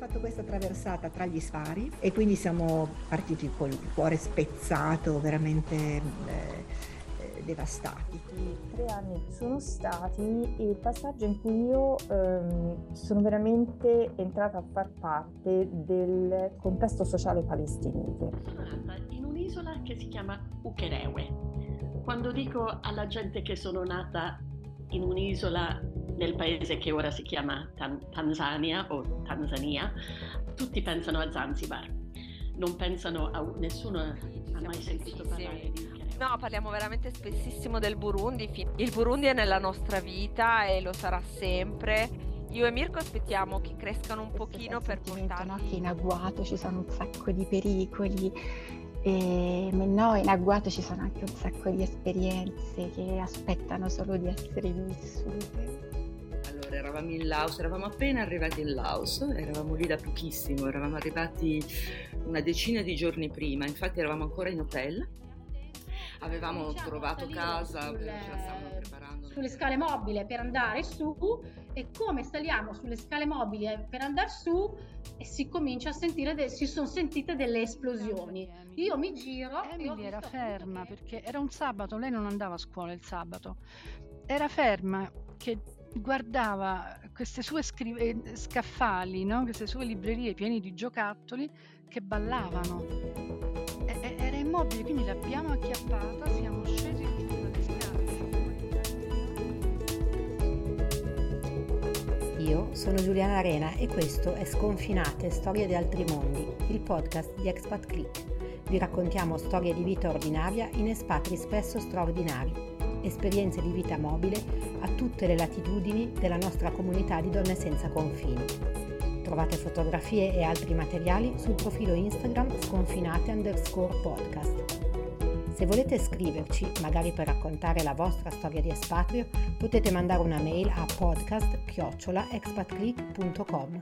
fatto questa traversata tra gli sfari e quindi siamo partiti col cuore spezzato, veramente eh, eh devastati. Tre anni sono stati il passaggio in cui io ehm, sono veramente entrata a far parte del contesto sociale palestinese. Sono nata in un'isola che si chiama Ukerewe. Quando dico alla gente che sono nata in un'isola nel paese che ora si chiama Tan- Tanzania o Tanzania, tutti pensano a Zanzibar, non pensano a nessuno ha mai sentito parlare di No, parliamo veramente spessissimo del Burundi. Il Burundi è nella nostra vita e lo sarà sempre. Io e Mirko aspettiamo che crescano un pochino per portarli... No, che in agguato ci sono un sacco di pericoli e no, in agguato ci sono anche un sacco di esperienze che aspettano solo di essere vissute. Allora, eravamo in Laos, eravamo appena arrivati in Laos, eravamo lì da pochissimo, eravamo arrivati una decina di giorni prima, infatti eravamo ancora in hotel avevamo diciamo, trovato casa, sulle, ce la stavamo preparando. Sulle scale mobili per andare su e come saliamo sulle scale mobili per andare su e si comincia a sentire, de- si sono sentite delle esplosioni. Io mi giro. Emily era ferma perché era un sabato, lei non andava a scuola il sabato, era ferma che guardava queste sue scri- eh, scaffali, no? queste sue librerie piene di giocattoli che ballavano immobile, quindi l'abbiamo acchiappata, siamo scesi dalle scale. Io sono Giuliana Arena e questo è Sconfinate, Storie di altri mondi, il podcast di Expat Click. Vi raccontiamo storie di vita ordinaria in espatri spesso straordinari, esperienze di vita mobile a tutte le latitudini della nostra comunità di donne senza confini. Trovate fotografie e altri materiali sul profilo Instagram sconfinate underscore podcast. Se volete scriverci, magari per raccontare la vostra storia di espatrio, potete mandare una mail a podcast-expatclick.com.